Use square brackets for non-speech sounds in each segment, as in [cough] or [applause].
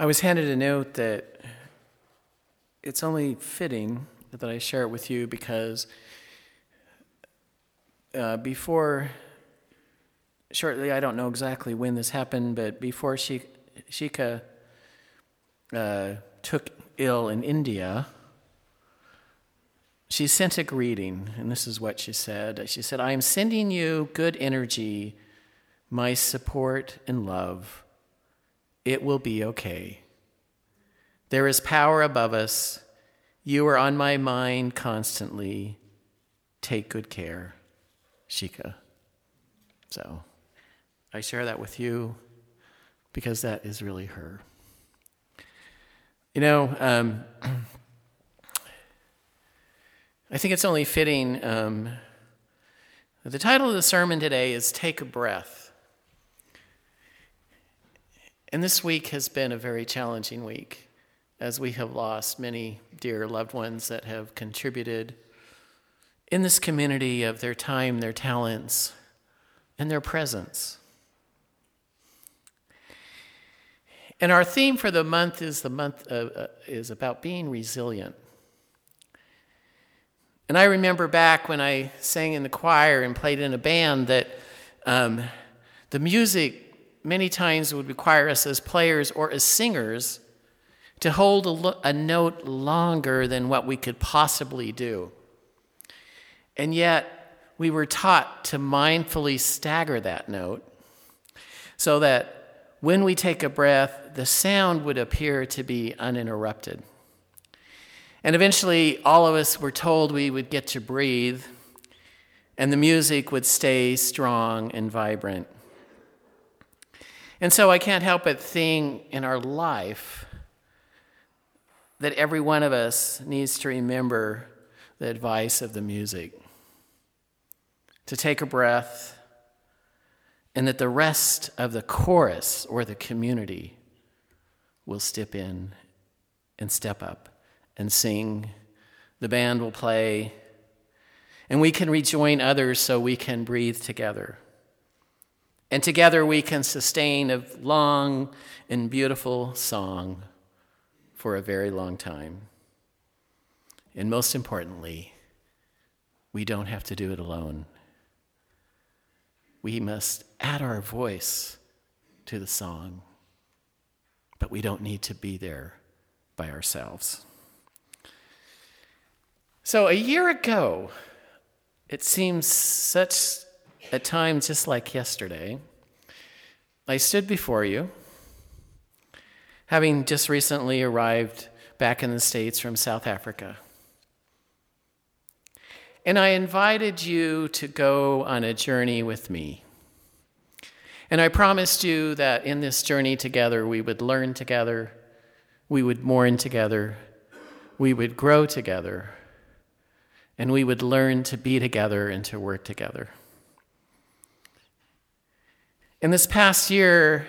I was handed a note that it's only fitting that I share it with you because uh, before, shortly, I don't know exactly when this happened, but before Shika uh, took ill in India, she sent a greeting, and this is what she said. She said, I am sending you good energy, my support and love it will be okay. There is power above us. You are on my mind constantly. Take good care, Shika. So I share that with you because that is really her. You know, um, [clears throat] I think it's only fitting. Um, the title of the sermon today is Take a Breath. And this week has been a very challenging week as we have lost many dear loved ones that have contributed in this community of their time, their talents, and their presence. And our theme for the month is the month uh, uh, is about being resilient. And I remember back when I sang in the choir and played in a band that um, the music many times would require us as players or as singers to hold a, lo- a, note longer than what we could possibly do. And yet, we were taught to mindfully stagger that note so that when we take a breath, the sound would appear to be uninterrupted. And eventually, all of us were told we would get to breathe, and the music would stay strong and vibrant. And so I can't help but think in our life that every one of us needs to remember the advice of the music to take a breath, and that the rest of the chorus or the community will step in and step up and sing. The band will play, and we can rejoin others so we can breathe together. And together we can sustain a long and beautiful song for a very long time. And most importantly, we don't have to do it alone. We must add our voice to the song, but we don't need to be there by ourselves. So, a year ago, it seems such at times just like yesterday, I stood before you, having just recently arrived back in the States from South Africa. And I invited you to go on a journey with me. And I promised you that in this journey together, we would learn together, we would mourn together, we would grow together, and we would learn to be together and to work together. In this past year,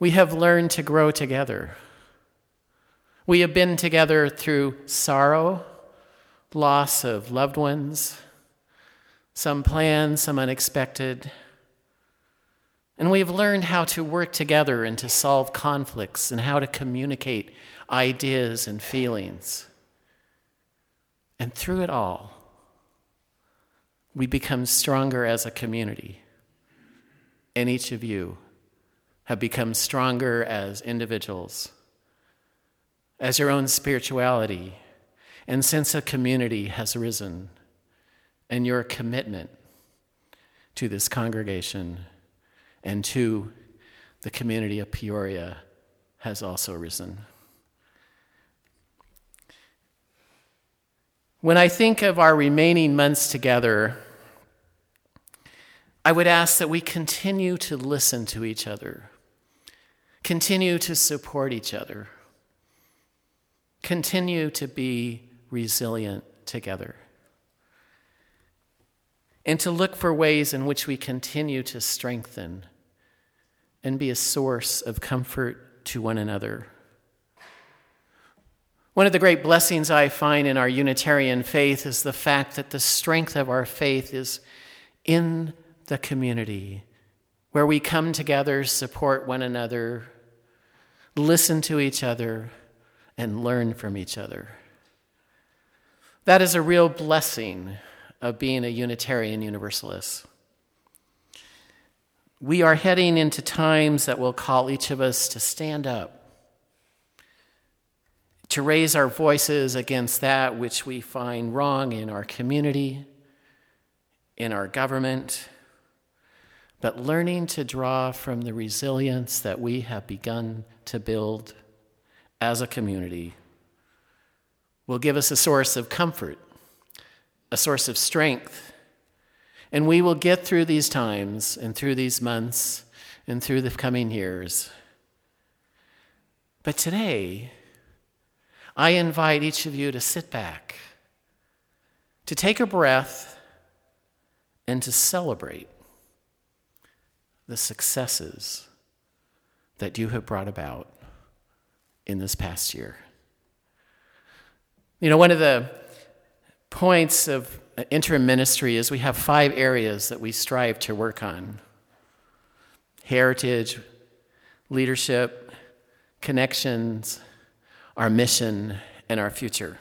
we have learned to grow together. We have been together through sorrow, loss of loved ones, some planned, some unexpected. And we have learned how to work together and to solve conflicts and how to communicate ideas and feelings. And through it all, we become stronger as a community and each of you have become stronger as individuals, as your own spirituality and sense of community has risen, and your commitment to this congregation and to the community of Peoria has also risen. When I think of our remaining months together, I would ask that we continue to listen to each other, continue to support each other, continue to be resilient together, and to look for ways in which we continue to strengthen and be a source of comfort to one another. One of the great blessings I find in our Unitarian faith is the fact that the strength of our faith is in the community where we come together, support one another, listen to each other, and learn from each other. That is a real blessing of being a Unitarian Universalist. We are heading into times that will call each of us to stand up to raise our voices against that which we find wrong in our community, in our government, but learning to draw from the resilience that we have begun to build as a community will give us a source of comfort, a source of strength, and we will get through these times and through these months and through the coming years. But today, I invite each of you to sit back, to take a breath, and to celebrate the successes that you have brought about in this past year. You know, one of the points of interim ministry is we have five areas that we strive to work on heritage, leadership, connections, our mission, and our future.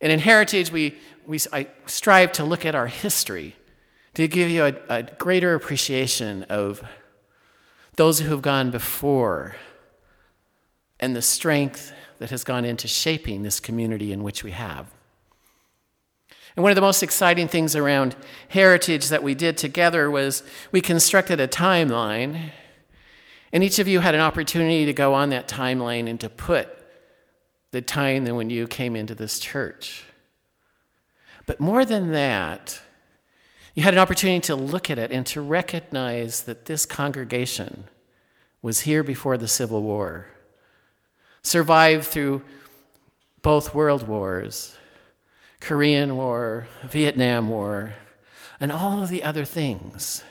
And in Heritage, we, we, I strive to look at our history to give you a, a greater appreciation of those who have gone before and the strength that has gone into shaping this community in which we have. And one of the most exciting things around heritage that we did together was we constructed a timeline and each of you had an opportunity to go on that timeline and to put the time when you came into this church. But more than that, you had an opportunity to look at it and to recognize that this congregation was here before the Civil War, survived through both world wars Korean War, Vietnam War, and all of the other things.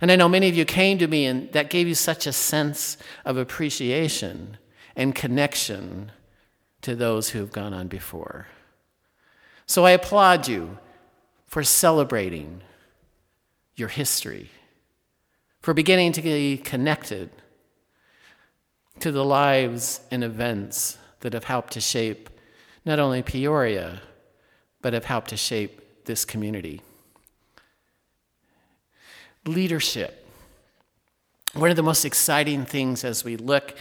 And I know many of you came to me, and that gave you such a sense of appreciation and connection to those who have gone on before. So I applaud you for celebrating your history, for beginning to be connected to the lives and events that have helped to shape not only Peoria, but have helped to shape this community leadership. One of the most exciting things as we look,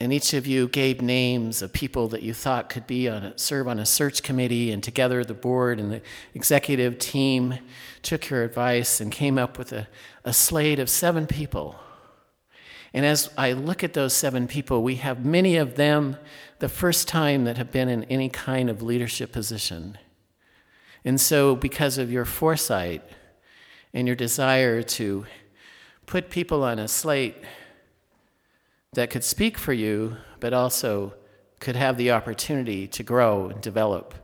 and each of you gave names of people that you thought could be on a, serve on a search committee, and together the board and the executive team took your advice and came up with a, a slate of seven people. And as I look at those seven people, we have many of them the first time that have been in any kind of leadership position. And so, because of your foresight, and your desire to put people on a slate that could speak for you, but also could have the opportunity to grow and develop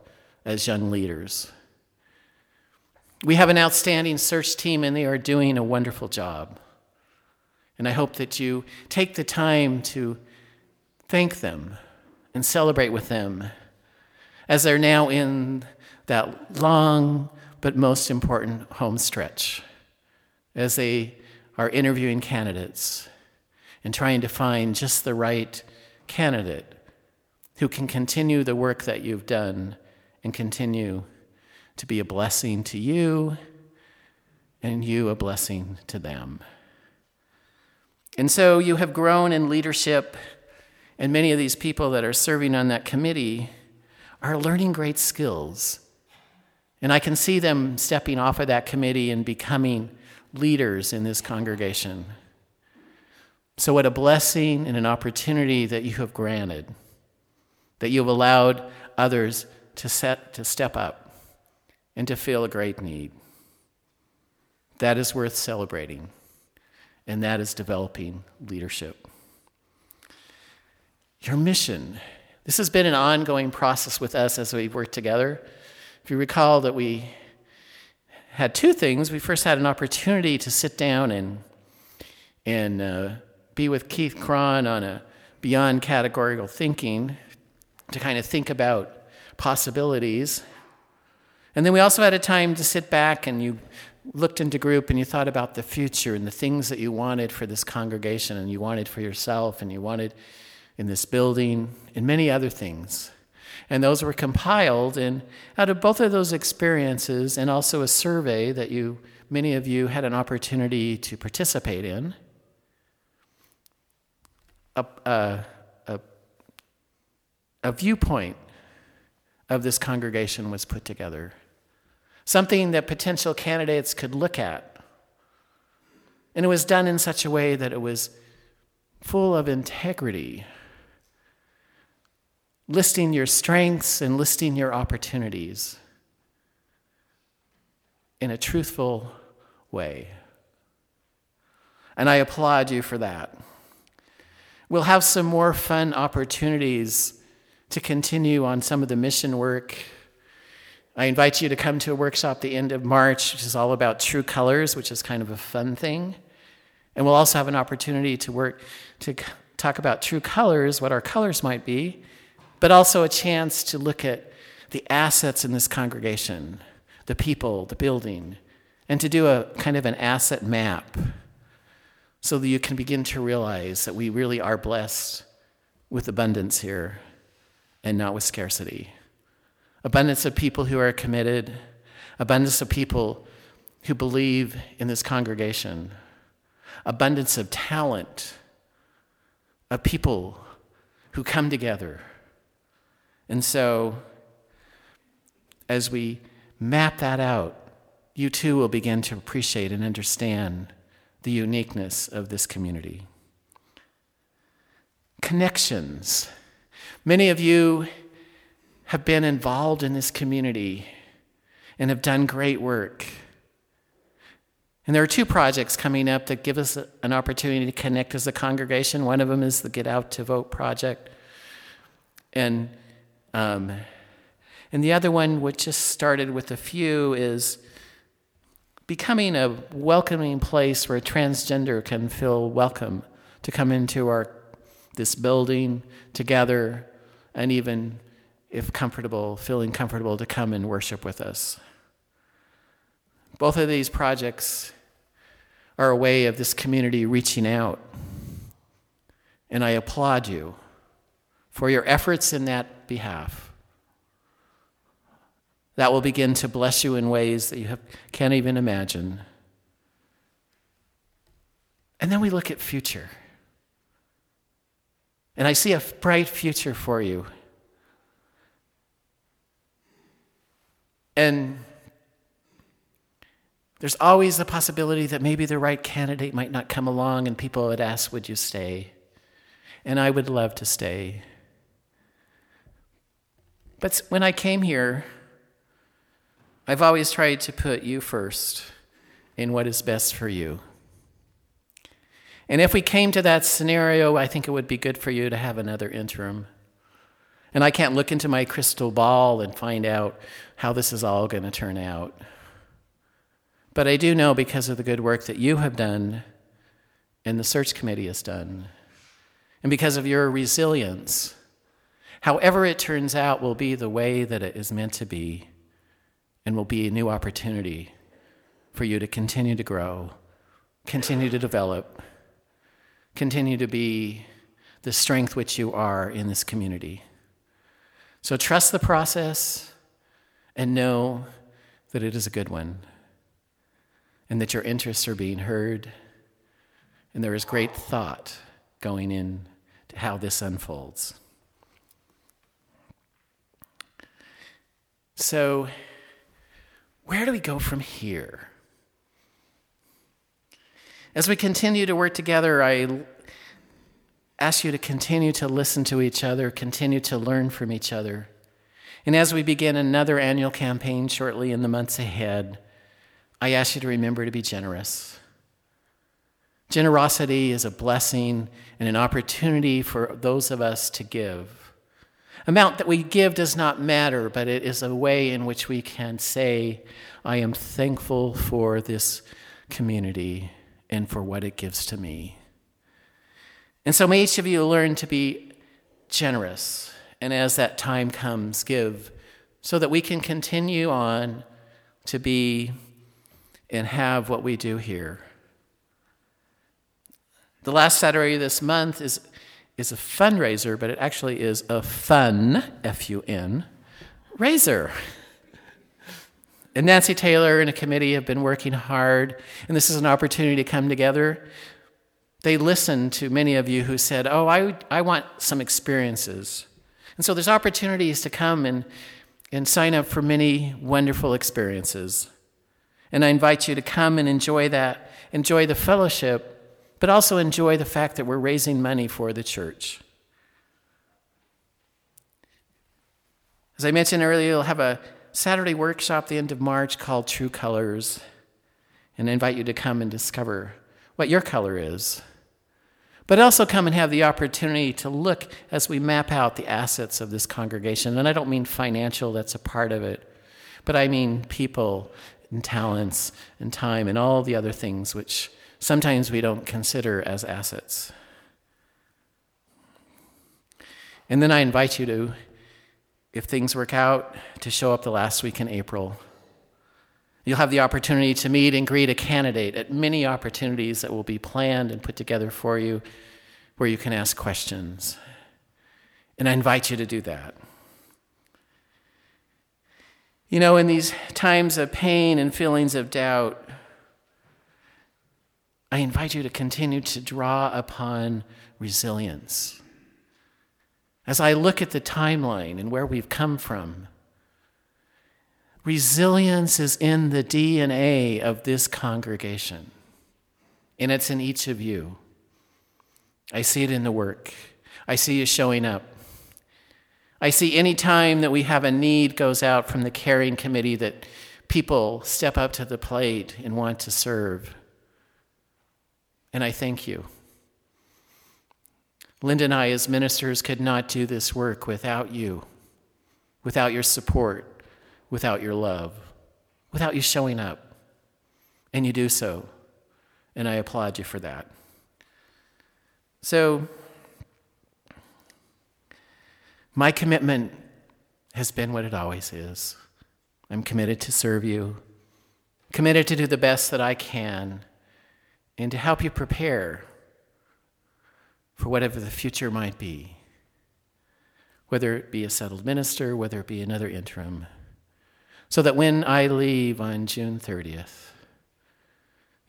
as young leaders. We have an outstanding search team, and they are doing a wonderful job. And I hope that you take the time to thank them and celebrate with them as they're now in that long but most important home stretch as they are interviewing candidates and trying to find just the right candidate who can continue the work that you've done and continue to be a blessing to you and you a blessing to them. And so you have grown in leadership, and many of these people that are serving on that committee are learning great skills and I can see them stepping off of that committee and becoming leaders in this congregation. So, what a blessing and an opportunity that you have granted, that you have allowed others to, set, to step up and to feel a great need. That is worth celebrating, and that is developing leadership. Your mission. This has been an ongoing process with us as we've worked together. If you recall that we had two things, we first had an opportunity to sit down and, and uh, be with Keith Kron on a beyond categorical thinking to kind of think about possibilities. And then we also had a time to sit back and you looked into group and you thought about the future and the things that you wanted for this congregation and you wanted for yourself and you wanted in this building and many other things. And those were compiled and out of both of those experiences and also a survey that you many of you had an opportunity to participate in. A, a, a, a viewpoint of this congregation was put together something that potential candidates could look at. And it was done in such a way that it was full of integrity, listing your strengths and listing your opportunities in a truthful way. And I applaud you for that. We'll have some more fun opportunities to continue on some of the mission work I invite you to come to a workshop the end of March, which is all about true colors, which is kind of a fun thing. And we'll also have an opportunity to work to talk about true colors, what our colors might be, but also a chance to look at the assets in this congregation, the people, the building, and to do a kind of an asset map so that you can begin to realize that we really are blessed with abundance here and not with scarcity abundance of people who are committed, abundance of people who believe in this congregation, abundance of talent, of people who come together. And so, as we map that out, you too will begin to appreciate and understand the uniqueness of this community. Connections. Many of you have been involved in this community and have done great work. And there are two projects coming up that give us an opportunity to connect as a congregation. One of them is the Get Out to Vote project. And, um, and the other one, which just started with a few, is becoming a welcoming place where transgender can feel welcome to come into our, this building together and even if comfortable, feeling comfortable to come and worship with us. Both of these projects are a way of this community reaching out. And I applaud you for your efforts in that behalf. That will begin to bless you in ways that you have, can't even imagine. And then we look at future. And I see a bright future for you And there's always the possibility that maybe the right candidate might not come along and people would ask, Would you stay? And I would love to stay. But when I came here, I've always tried to put you first in what is best for you. And if we came to that scenario, I think it would be good for you to have another interim. And I can't look into my crystal ball and find out how this is all going to turn out. But I do know because of the good work that you have done and the search committee has done, and because of your resilience, however it turns out will be the way that it is meant to be and will be a new opportunity for you to continue to grow, continue to develop, continue to be the strength which you are in this community. So trust the process and know that it is a good one and that your interests are being heard and there is great thought going in to how this unfolds. So, where do we go from here? As we continue to work together, I ask you to continue to listen to each other, continue to learn from each other. And as we begin another annual campaign shortly in the months ahead, I ask you to remember to be generous. Generosity is a blessing and an opportunity for those of us to give. Amount that we give does not matter, but it is a way in which we can say, I am thankful for this community and for what it gives to me. And so may each of you learn to be generous, and as that time comes, give, so that we can continue on to be and have what we do here. The last Saturday of this month is, is a fundraiser, but it actually is a fun, F U N, raiser. And Nancy Taylor and a committee have been working hard, and this is an opportunity to come together. They listened to many of you who said, Oh, I, I want some experiences. And so there's opportunities to come and, and sign up for many wonderful experiences. And I invite you to come and enjoy that, enjoy the fellowship, but also enjoy the fact that we're raising money for the church. As I mentioned earlier, you'll have a Saturday workshop the end of March called True Colors, and I invite you to come and discover what your color is. But also come and have the opportunity to look as we map out the assets of this congregation. And I don't mean financial, that's a part of it, but I mean people and talents and time and all the other things which sometimes we don't consider as assets. And then I invite you to if things work out, to show up the last week in April. You'll have the opportunity to meet and greet a candidate at many opportunities that will be planned and put together for you where you can ask questions. And I invite you to do that. You know, in these times of pain and feelings of doubt, I invite you to continue to draw upon resilience. As I look at the timeline and where we've come from, resilience is in the DNA of this congregation, and it's in each of you. I see it in the work, I see you showing up. I see any time that we have a need goes out from the caring committee that people step up to the plate and want to serve. And I thank you. Linda and I, as ministers, could not do this work without you, without your support, without your love, without you showing up. And you do so. And I applaud you for that. So, my commitment has been what it always is. I'm committed to serve you, committed to do the best that I can, and to help you prepare for whatever the future might be, whether it be a settled minister, whether it be another interim, so that when I leave on June 30th,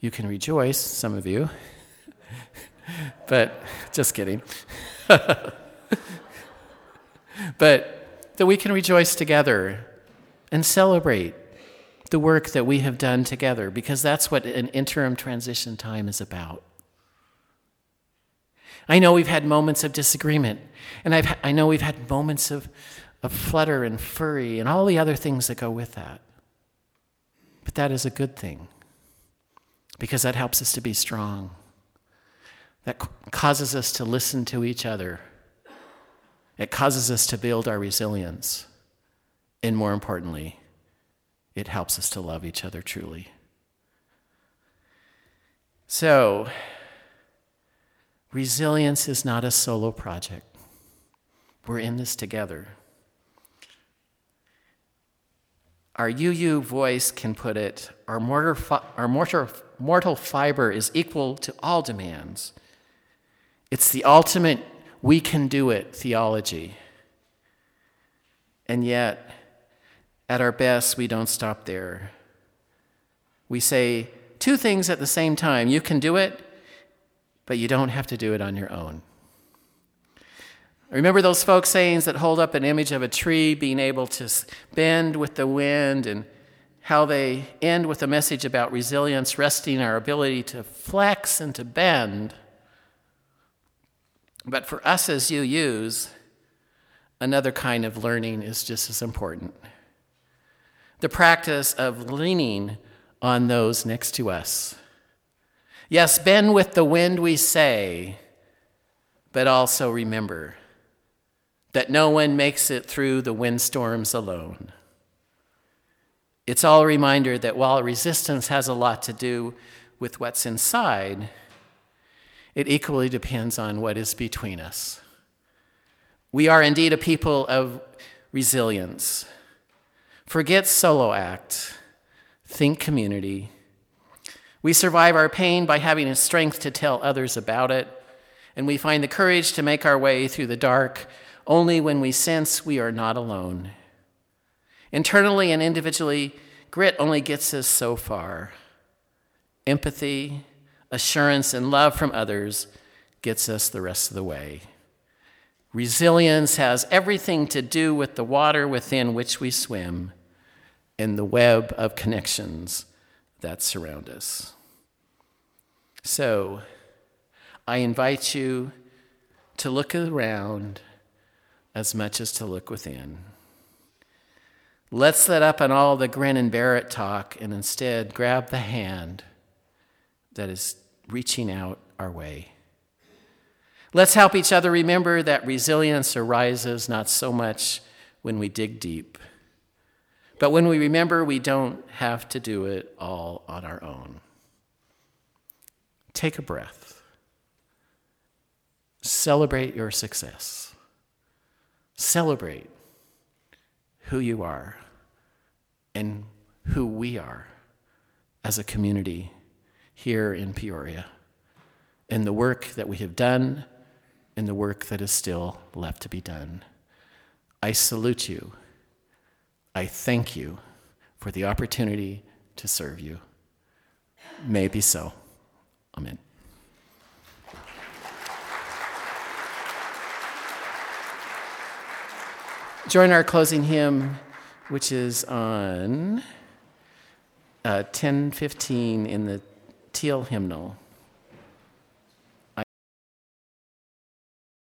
you can rejoice, some of you, [laughs] but just kidding. [laughs] but that we can rejoice together and celebrate the work that we have done together, because that's what an interim transition time is about. I know we've had moments of disagreement, and I've, I know we've had moments of, of flutter and furry and all the other things that go with that. But that is a good thing because that helps us to be strong. That causes us to listen to each other. It causes us to build our resilience. And more importantly, it helps us to love each other truly. So, Resilience is not a solo project. We're in this together. Our UU voice can put it our, mortar fi- our mortar, mortal fiber is equal to all demands. It's the ultimate we can do it theology. And yet, at our best, we don't stop there. We say two things at the same time you can do it, but you don't have to do it on your own. Remember those folk sayings that hold up an image of a tree being able to bend with the wind and how they end with a message about resilience, resting our ability to flex and to bend. But for us as UUs, another kind of learning is just as important. The practice of leaning on those next to us Yes, bend with the wind, we say, but also remember that no one makes it through the windstorms alone. It's all a reminder that while resistance has a lot to do with what's inside, it equally depends on what is between us. We are indeed a people of resilience. Forget solo act, think community, We survive our pain by having the strength to tell others about it, and we find the courage to make our way through the dark only when we sense we are not alone. Internally and individually, grit only gets us so far. Empathy, assurance, and love from others gets us the rest of the way. Resilience has everything to do with the water within which we swim and the web of connections that surround us. So, I invite you to look around as much as to look within. Let's let up on all the grin and bear it talk and instead grab the hand that is reaching out our way. Let's help each other remember that resilience arises not so much when we dig deep, but when we remember we don't have to do it all on our own. Take a breath. Celebrate your success. Celebrate who you are and who we are as a community here in Peoria, and the work that we have done and the work that is still left to be done. I salute you. I thank you for the opportunity to serve you. May it be so. Amen. Join our closing hymn, which is on uh, 1015 in the Teal hymnal.